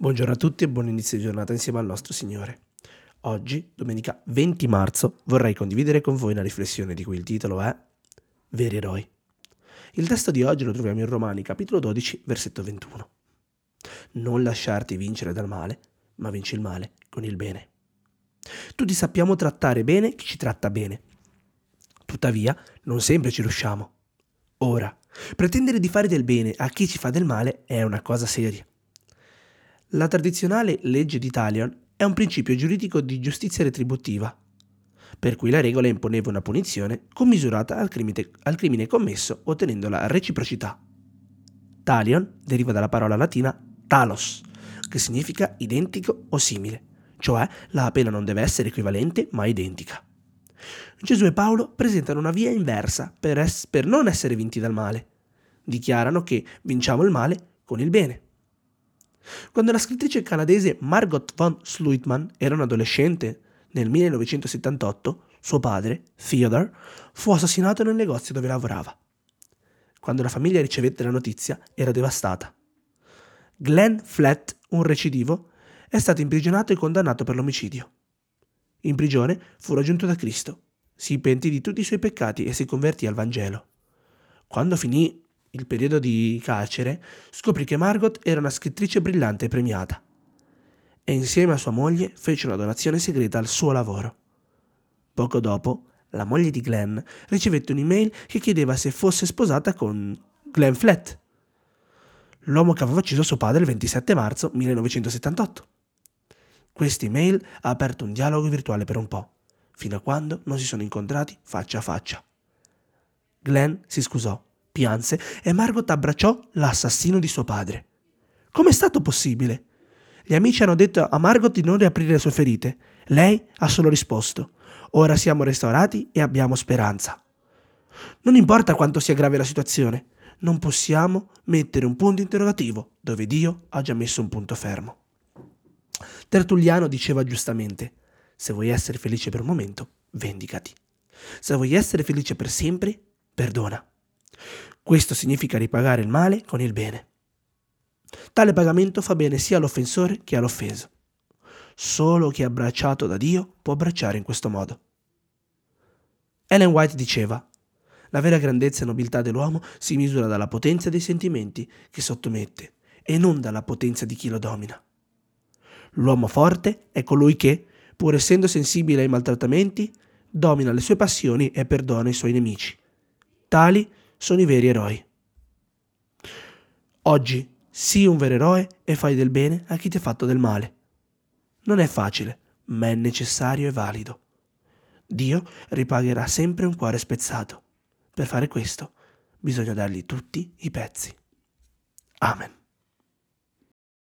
Buongiorno a tutti e buon inizio di giornata insieme al nostro Signore. Oggi, domenica 20 marzo, vorrei condividere con voi una riflessione di cui il titolo è Veri eroi. Il testo di oggi lo troviamo in Romani, capitolo 12, versetto 21. Non lasciarti vincere dal male, ma vinci il male con il bene. Tutti sappiamo trattare bene chi ci tratta bene. Tuttavia, non sempre ci riusciamo. Ora, pretendere di fare del bene a chi ci fa del male è una cosa seria. La tradizionale legge di Talion è un principio giuridico di giustizia retributiva, per cui la regola imponeva una punizione commisurata al crimine, al crimine commesso ottenendo la reciprocità. Talion deriva dalla parola latina talos, che significa identico o simile, cioè la pena non deve essere equivalente ma identica. Gesù e Paolo presentano una via inversa per, es- per non essere vinti dal male. Dichiarano che vinciamo il male con il bene. Quando la scrittrice canadese Margot von Sluitman era un adolescente, nel 1978, suo padre, Theodore, fu assassinato nel negozio dove lavorava. Quando la famiglia ricevette la notizia, era devastata. Glenn Flatt, un recidivo, è stato imprigionato e condannato per l'omicidio. In prigione fu raggiunto da Cristo, si pentì di tutti i suoi peccati e si convertì al Vangelo. Quando finì il periodo di carcere, scoprì che Margot era una scrittrice brillante e premiata e insieme a sua moglie fece una donazione segreta al suo lavoro. Poco dopo, la moglie di Glenn ricevette un'email che chiedeva se fosse sposata con Glenn Flett, l'uomo che aveva ucciso suo padre il 27 marzo 1978. Questa email ha aperto un dialogo virtuale per un po', fino a quando non si sono incontrati faccia a faccia. Glenn si scusò pianse e Margot abbracciò l'assassino di suo padre. Com'è stato possibile? Gli amici hanno detto a Margot di non riaprire le sue ferite. Lei ha solo risposto: Ora siamo restaurati e abbiamo speranza. Non importa quanto sia grave la situazione, non possiamo mettere un punto interrogativo dove Dio ha già messo un punto fermo. Tertulliano diceva giustamente: Se vuoi essere felice per un momento, vendicati. Se vuoi essere felice per sempre, perdona. Questo significa ripagare il male con il bene. Tale pagamento fa bene sia all'offensore che all'offeso. Solo chi è abbracciato da Dio può abbracciare in questo modo. Ellen White diceva, la vera grandezza e nobiltà dell'uomo si misura dalla potenza dei sentimenti che sottomette e non dalla potenza di chi lo domina. L'uomo forte è colui che, pur essendo sensibile ai maltrattamenti, domina le sue passioni e perdona i suoi nemici. Tali sono i veri eroi. Oggi sii un vero eroe e fai del bene a chi ti ha fatto del male. Non è facile, ma è necessario e valido. Dio ripagherà sempre un cuore spezzato. Per fare questo bisogna dargli tutti i pezzi. Amen.